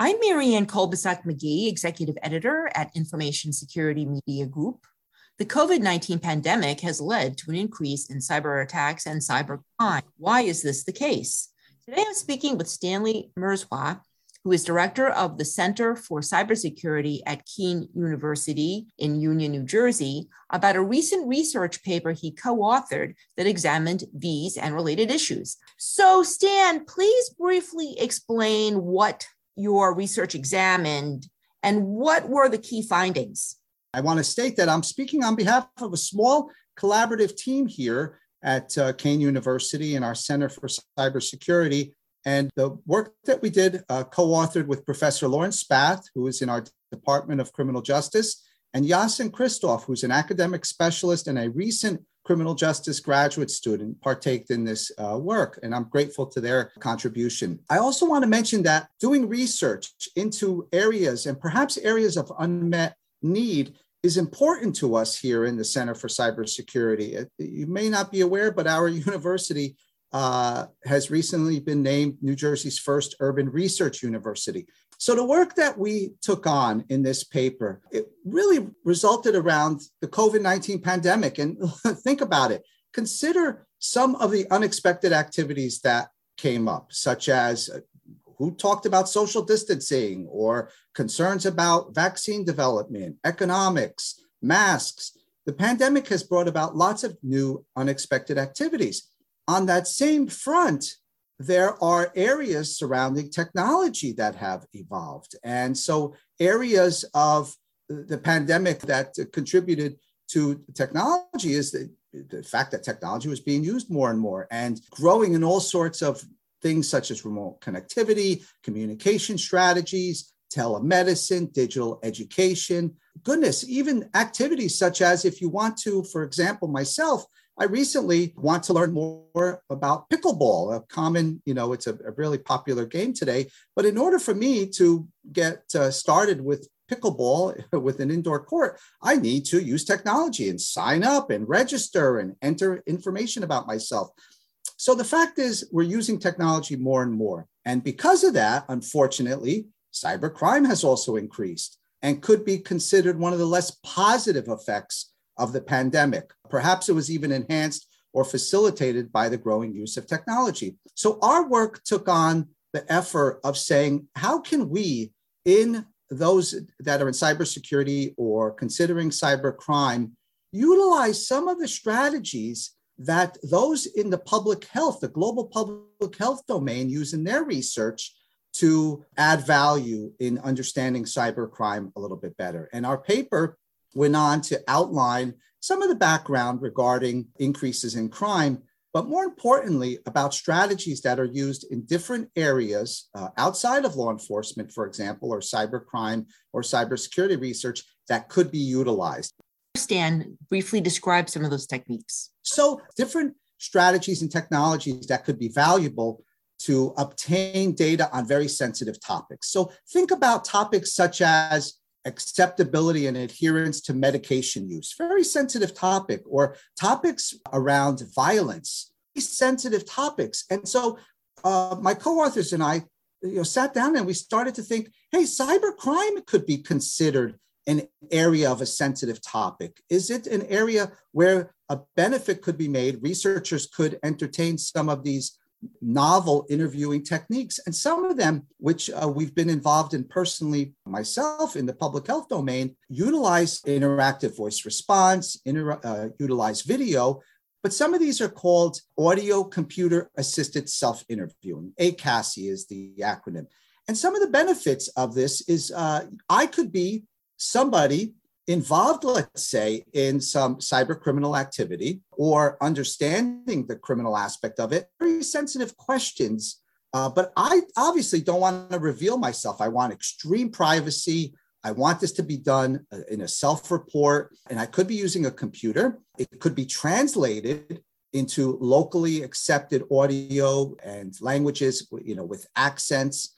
I'm Marianne Kolbasuk McGee, Executive Editor at Information Security Media Group. The COVID 19 pandemic has led to an increase in cyber attacks and cyber crime. Why is this the case? Today I'm speaking with Stanley Mierzwa, who is director of the Center for Cybersecurity at Kean University in Union, New Jersey, about a recent research paper he co authored that examined these and related issues. So, Stan, please briefly explain what your research examined and what were the key findings? I want to state that I'm speaking on behalf of a small collaborative team here at uh, Kean University and our Center for Cybersecurity. And the work that we did, uh, co authored with Professor Lawrence Spath, who is in our Department of Criminal Justice, and Yasin Christoph, who's an academic specialist and a recent criminal justice graduate student partaked in this uh, work, and I'm grateful to their contribution. I also want to mention that doing research into areas and perhaps areas of unmet need is important to us here in the Center for Cybersecurity. You may not be aware, but our university uh, has recently been named New Jersey's first urban research university. So the work that we took on in this paper, it really resulted around the COVID-19 pandemic. And think about it. Consider some of the unexpected activities that came up, such as uh, who talked about social distancing or concerns about vaccine development, economics, masks. The pandemic has brought about lots of new unexpected activities. On that same front, there are areas surrounding technology that have evolved. And so, areas of the pandemic that contributed to technology is the, the fact that technology was being used more and more and growing in all sorts of things such as remote connectivity, communication strategies, telemedicine, digital education. Goodness, even activities such as if you want to, for example, myself, I recently want to learn more about pickleball, a common, you know, it's a, a really popular game today. But in order for me to get uh, started with pickleball with an indoor court, I need to use technology and sign up and register and enter information about myself. So the fact is, we're using technology more and more. And because of that, unfortunately, cybercrime has also increased and could be considered one of the less positive effects of the pandemic. Perhaps it was even enhanced or facilitated by the growing use of technology. So our work took on the effort of saying, how can we, in those that are in cybersecurity or considering cybercrime, utilize some of the strategies that those in the public health, the global public health domain, use in their research to add value in understanding cybercrime a little bit better. And our paper went on to outline some of the background regarding increases in crime, but more importantly, about strategies that are used in different areas uh, outside of law enforcement, for example, or cybercrime or cybersecurity research that could be utilized. Stan, briefly describe some of those techniques. So, different strategies and technologies that could be valuable to obtain data on very sensitive topics. So, think about topics such as acceptability and adherence to medication use, very sensitive topic, or topics around violence, sensitive topics. And so uh, my co-authors and I you know, sat down and we started to think, hey, cybercrime could be considered an area of a sensitive topic? Is it an area where a benefit could be made? Researchers could entertain some of these novel interviewing techniques. And some of them, which uh, we've been involved in personally myself in the public health domain, utilize interactive voice response, inter- uh, utilize video. But some of these are called audio computer assisted self interviewing. ACASI is the acronym. And some of the benefits of this is uh, I could be somebody involved, let's say, in some cyber criminal activity or understanding the criminal aspect of it, very sensitive questions. Uh, but I obviously don't want to reveal myself. I want extreme privacy. I want this to be done uh, in a self report, and I could be using a computer. It could be translated into locally accepted audio and languages, you know, with accents.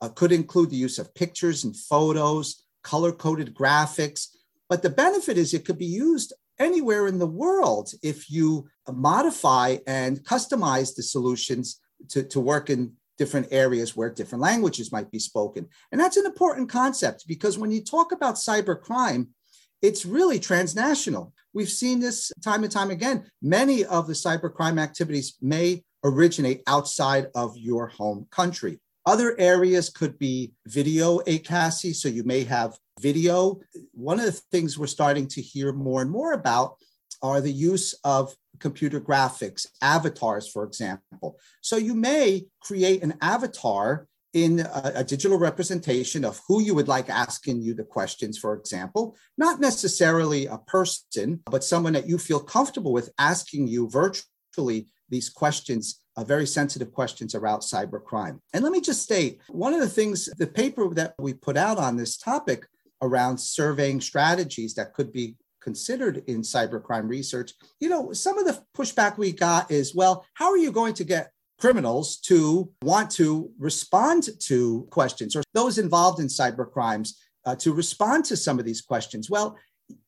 Uh, could include the use of pictures and photos, color coded graphics. But the benefit is it could be used anywhere in the world if you modify and customize the solutions to, to work in different areas where different languages might be spoken. And that's an important concept because when you talk about cybercrime, it's really transnational. We've seen this time and time again. Many of the cybercrime activities may originate outside of your home country. Other areas could be video ACASI. So you may have video. One of the things we're starting to hear more and more about are the use of computer graphics, avatars, for example. So you may create an avatar in a, a, digital representation of who you would like asking you the questions, for example, not necessarily a person, but someone that you feel comfortable with asking you virtually these questions, very sensitive questions about cybercrime. And let me just state one of the things, the paper that we put out on this topic around surveying strategies that could be considered in cybercrime research, you know, some of the pushback we got is, well, how are you going to get criminals to want to respond to questions or those involved in cybercrimes uh, to respond to some of these questions? Well,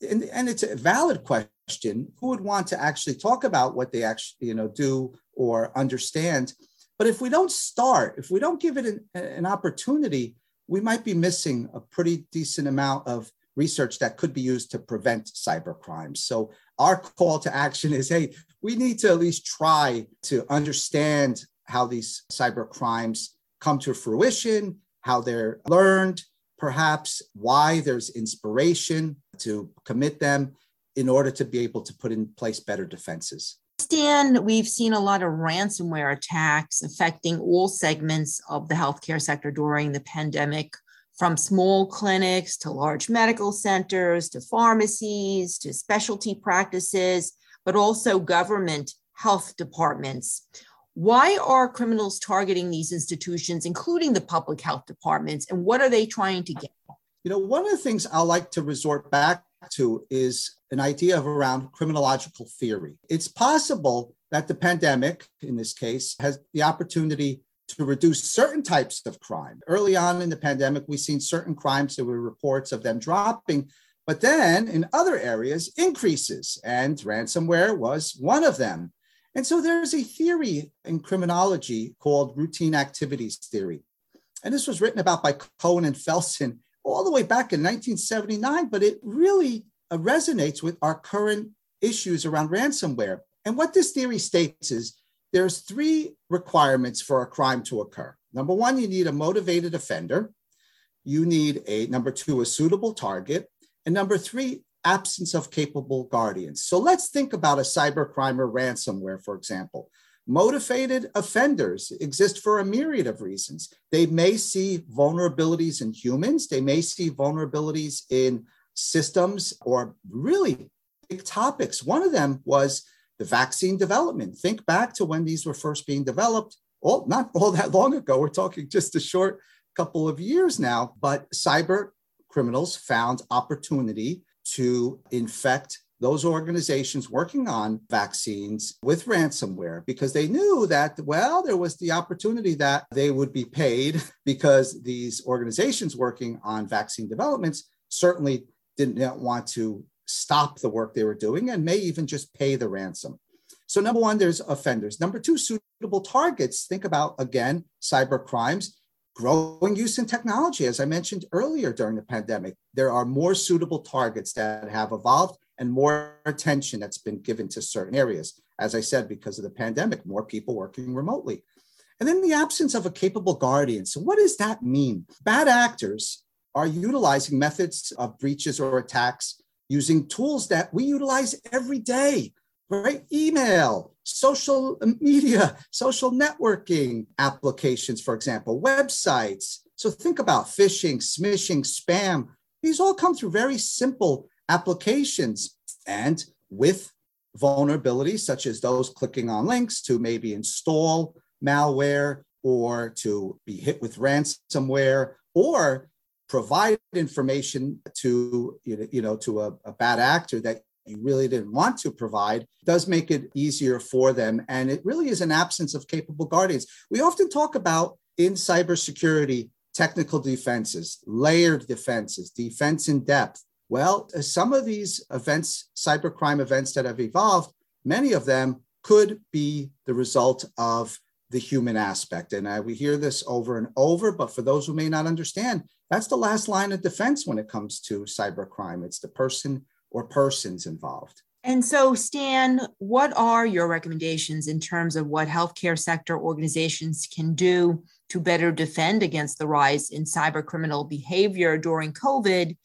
and, and it's a valid question. Who would want to actually talk about what they actually, you know, do or understand? But if we don't start, if we don't give it an, an opportunity, we might be missing a pretty decent amount of research that could be used to prevent cyber crimes. So our call to action is, hey, we need to at least try to understand how these cyber crimes come to fruition, how they're learned, perhaps why there's inspiration to commit them in order to be able to put in place better defenses. Stan, we've seen a lot of ransomware attacks affecting all segments of the healthcare sector during the pandemic from small clinics to large medical centers to pharmacies to specialty practices, but also government health departments. Why are criminals targeting these institutions, including the public health departments, and what are they trying to get? You know, one of the things I like to resort back to is an idea of around criminological theory. It's possible that the pandemic, in this case, has the opportunity to reduce certain types of crime. Early on in the pandemic, we've seen certain crimes, there were reports of them dropping, but then in other areas, increases, and ransomware was one of them. And so there's a theory in criminology called routine activities theory. And this was written about by Cohen and Felson all the way back in 1979, but it really uh, resonates with our current issues around ransomware. And what this theory states is there's three requirements for a crime to occur. Number one, you need a motivated offender. You need a number two, a suitable target. And number three, absence of capable guardians. So let's think about a cybercrime or ransomware, for example. Motivated offenders exist for a myriad of reasons. They may see vulnerabilities in humans, they may see vulnerabilities in systems or really big topics. One of them was the vaccine development. Think back to when these were first being developed, all not all that long ago. We're talking just a short couple of years now, but cyber criminals found opportunity to infect those organizations working on vaccines with ransomware because they knew that, well, there was the opportunity that they would be paid because these organizations working on vaccine developments certainly didn't want to stop the work they were doing and may even just pay the ransom. So, number one, there's offenders. Number two, suitable targets. Think about, again, cyber crimes, growing use in technology. As I mentioned earlier during the pandemic, there are more suitable targets that have evolved and more attention that's been given to certain areas. As I said, because of the pandemic, more people working remotely. And then the absence of a capable guardian. So, what does that mean? Bad actors are utilizing methods of breaches or attacks using tools that we utilize every day, right? Email, social media, social networking applications, for example, websites. So think about phishing, smishing, spam. These all come through very simple applications and with vulnerabilities such as those clicking on links to maybe install malware or to be hit with ransomware or provide information to you know to a, a bad actor that you really didn't want to provide does make it easier for them. And it really is an absence of capable guardians. We often talk about in cybersecurity technical defenses layered defenses defense in depth well some of these events cybercrime events that have evolved many of them could be the result of the human aspect. And uh, we hear this over and over, but for those who may not understand, that's the last line of defense when it comes to cybercrime. It's the person or persons involved. And so, Stan, what are your recommendations in terms of what healthcare sector organizations can do to better defend against the rise in cyber criminal behavior during COVID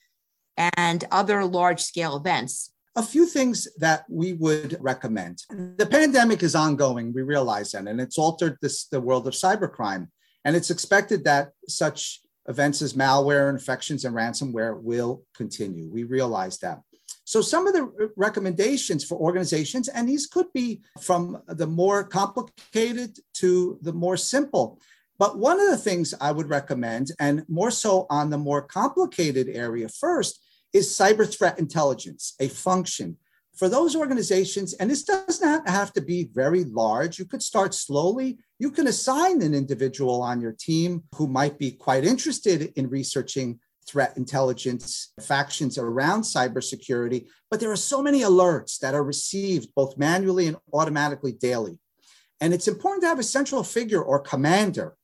and other large scale events? A few things that we would recommend. The pandemic is ongoing, we realize that, and it's altered this, the world of cybercrime. And it's expected that such events as malware, infections, and ransomware will continue. We realize that. So, some of the recommendations for organizations, and these could be from the more complicated to the more simple. But one of the things I would recommend, and more so on the more complicated area first, is cyber threat intelligence, a function for those organizations. And this does not have to be very large. You could start slowly. You can assign an individual on your team who might be quite interested in researching threat intelligence factions around cybersecurity, but there are so many alerts that are received both manually and automatically daily. And it's important to have a central figure or commander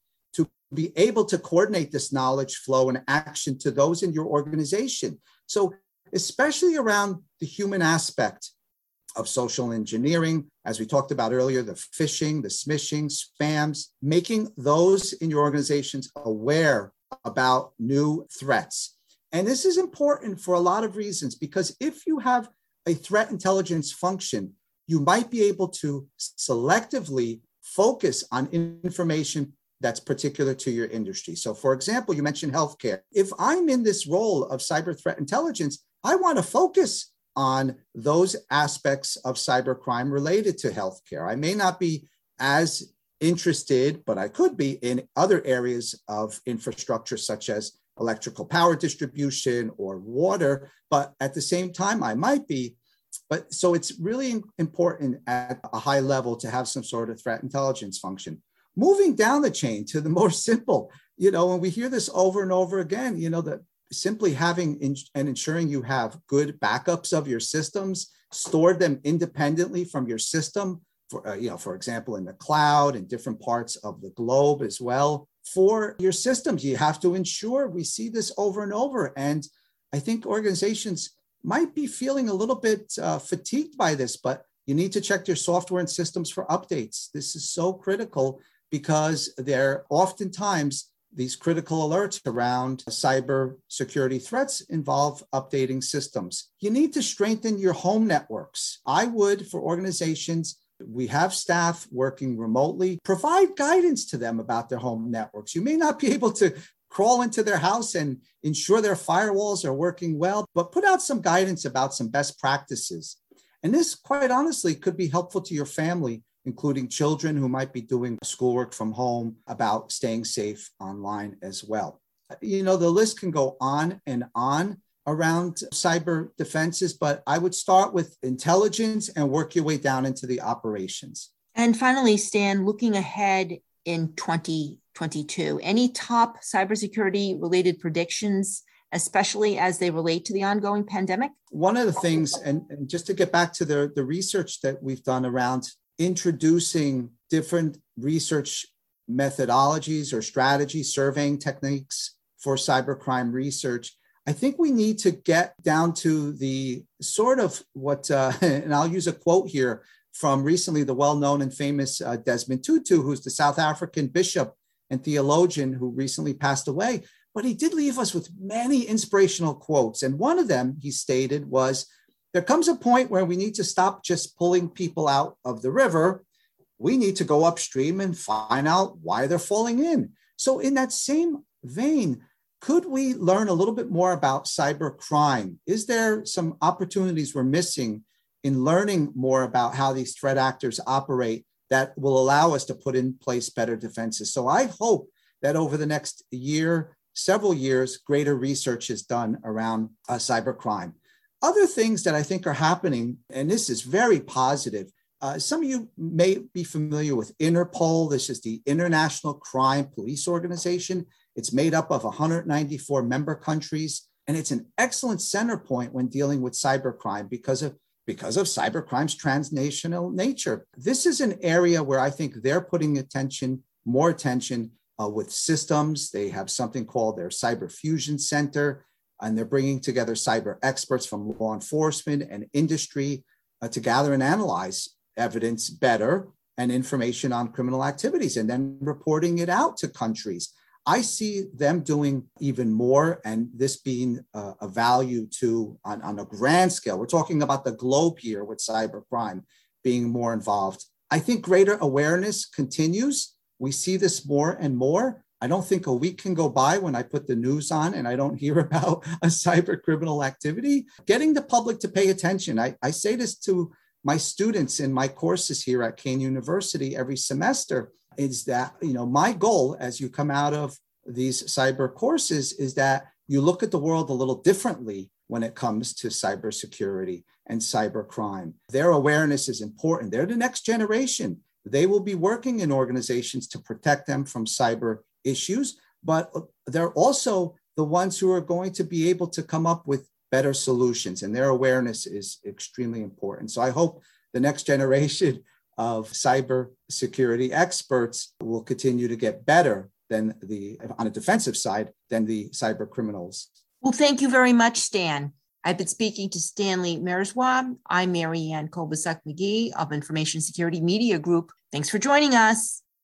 be able to coordinate this knowledge flow and action to those in your organization. So, especially around the human aspect of social engineering, as we talked about earlier, the phishing, the smishing, spams, making those in your organizations aware about new threats. And this is important for a lot of reasons because if you have a threat intelligence function, you might be able to selectively focus on information that's particular to your industry. So, for example, you mentioned healthcare. If I'm in this role of cyber threat intelligence, I want to focus on those aspects of cybercrime related to healthcare. I may not be as interested, but I could be in other areas of infrastructure, such as electrical power distribution or water. But at the same time, I might be. But so it's really important at a high level to have some sort of threat intelligence function. Moving down the chain to the more simple, you know, when we hear this over and over again, you know, that simply having in, and ensuring you have good backups of your systems, stored them independently from your system for, uh, you know, for example, in the cloud and different parts of the globe as well. For your systems, you have to ensure we see this over and over. And I think organizations might be feeling a little bit uh, fatigued by this, but you need to check your software and systems for updates. This is so critical because there oftentimes these critical alerts around cyber security threats involve updating systems. You need to strengthen your home networks. I would, for organizations, we have staff working remotely. Provide guidance to them about their home networks. You may not be able to crawl into their house and ensure their firewalls are working well, but put out some guidance about some best practices. And this, quite honestly, could be helpful to your family, including children who might be doing schoolwork from home about staying safe online as well. You know, the list can go on and on around cyber defenses, but I would start with intelligence and work your way down into the operations. And finally, Stan, looking ahead in 2022, any top cybersecurity related predictions, especially as they relate to the ongoing pandemic? One of the things, and, and just to get back to the, the research that we've done around introducing different research methodologies or strategies, surveying techniques for cybercrime research, I think we need to get down to the sort of what, uh, and I'll use a quote here from recently the well known and famous uh, Desmond Tutu, who's the South African bishop and theologian who recently passed away. But he did leave us with many inspirational quotes. And one of them, he stated, was There comes a point where we need to stop just pulling people out of the river. We need to go upstream and find out why they're falling in. So, in that same vein, could we learn a little bit more about cyber crime? Is there some opportunities we're missing in learning more about how these threat actors operate that will allow us to put in place better defenses? So I hope that over the next year, several years, greater research is done around uh, cyber crime. Other things that I think are happening, and this is very positive. Uh, some of you may be familiar with Interpol. This is the International Crime Police Organization. It's made up of 194 member countries, and it's an excellent center point when dealing with cybercrime because of because of cybercrime's transnational nature. This is an area where I think they're putting attention, more attention uh, with systems. They have something called their Cyber Fusion Center, and they're bringing together cyber experts from law enforcement and industry uh, to gather and analyze evidence better and information on criminal activities and then reporting it out to countries. I see them doing even more, and this being a, a value to on, on a grand scale. We're talking about the globe here with cybercrime being more involved. I think greater awareness continues. We see this more and more. I don't think a week can go by when I put the news on and I don't hear about a cyber criminal activity. Getting the public to pay attention. I, I say this to my students in my courses here at Kean University every semester is that, you know, my goal as you come out of these cyber courses is that you look at the world a little differently when it comes to cybersecurity and cybercrime. Their awareness is important. They're the next generation. They will be working in organizations to protect them from cyber issues, but uh, they're also the ones who are going to be able to come up with better solutions, and their awareness is extremely important. So I hope the next generation of cybersecurity experts will continue to get better than the on a defensive side than the cyber criminals. Well, thank you very much, Stan. I've been speaking to Stanley Mierzwa. I'm Marianne Kolbasuk McGee of Information Security Media Group. Thanks for joining us.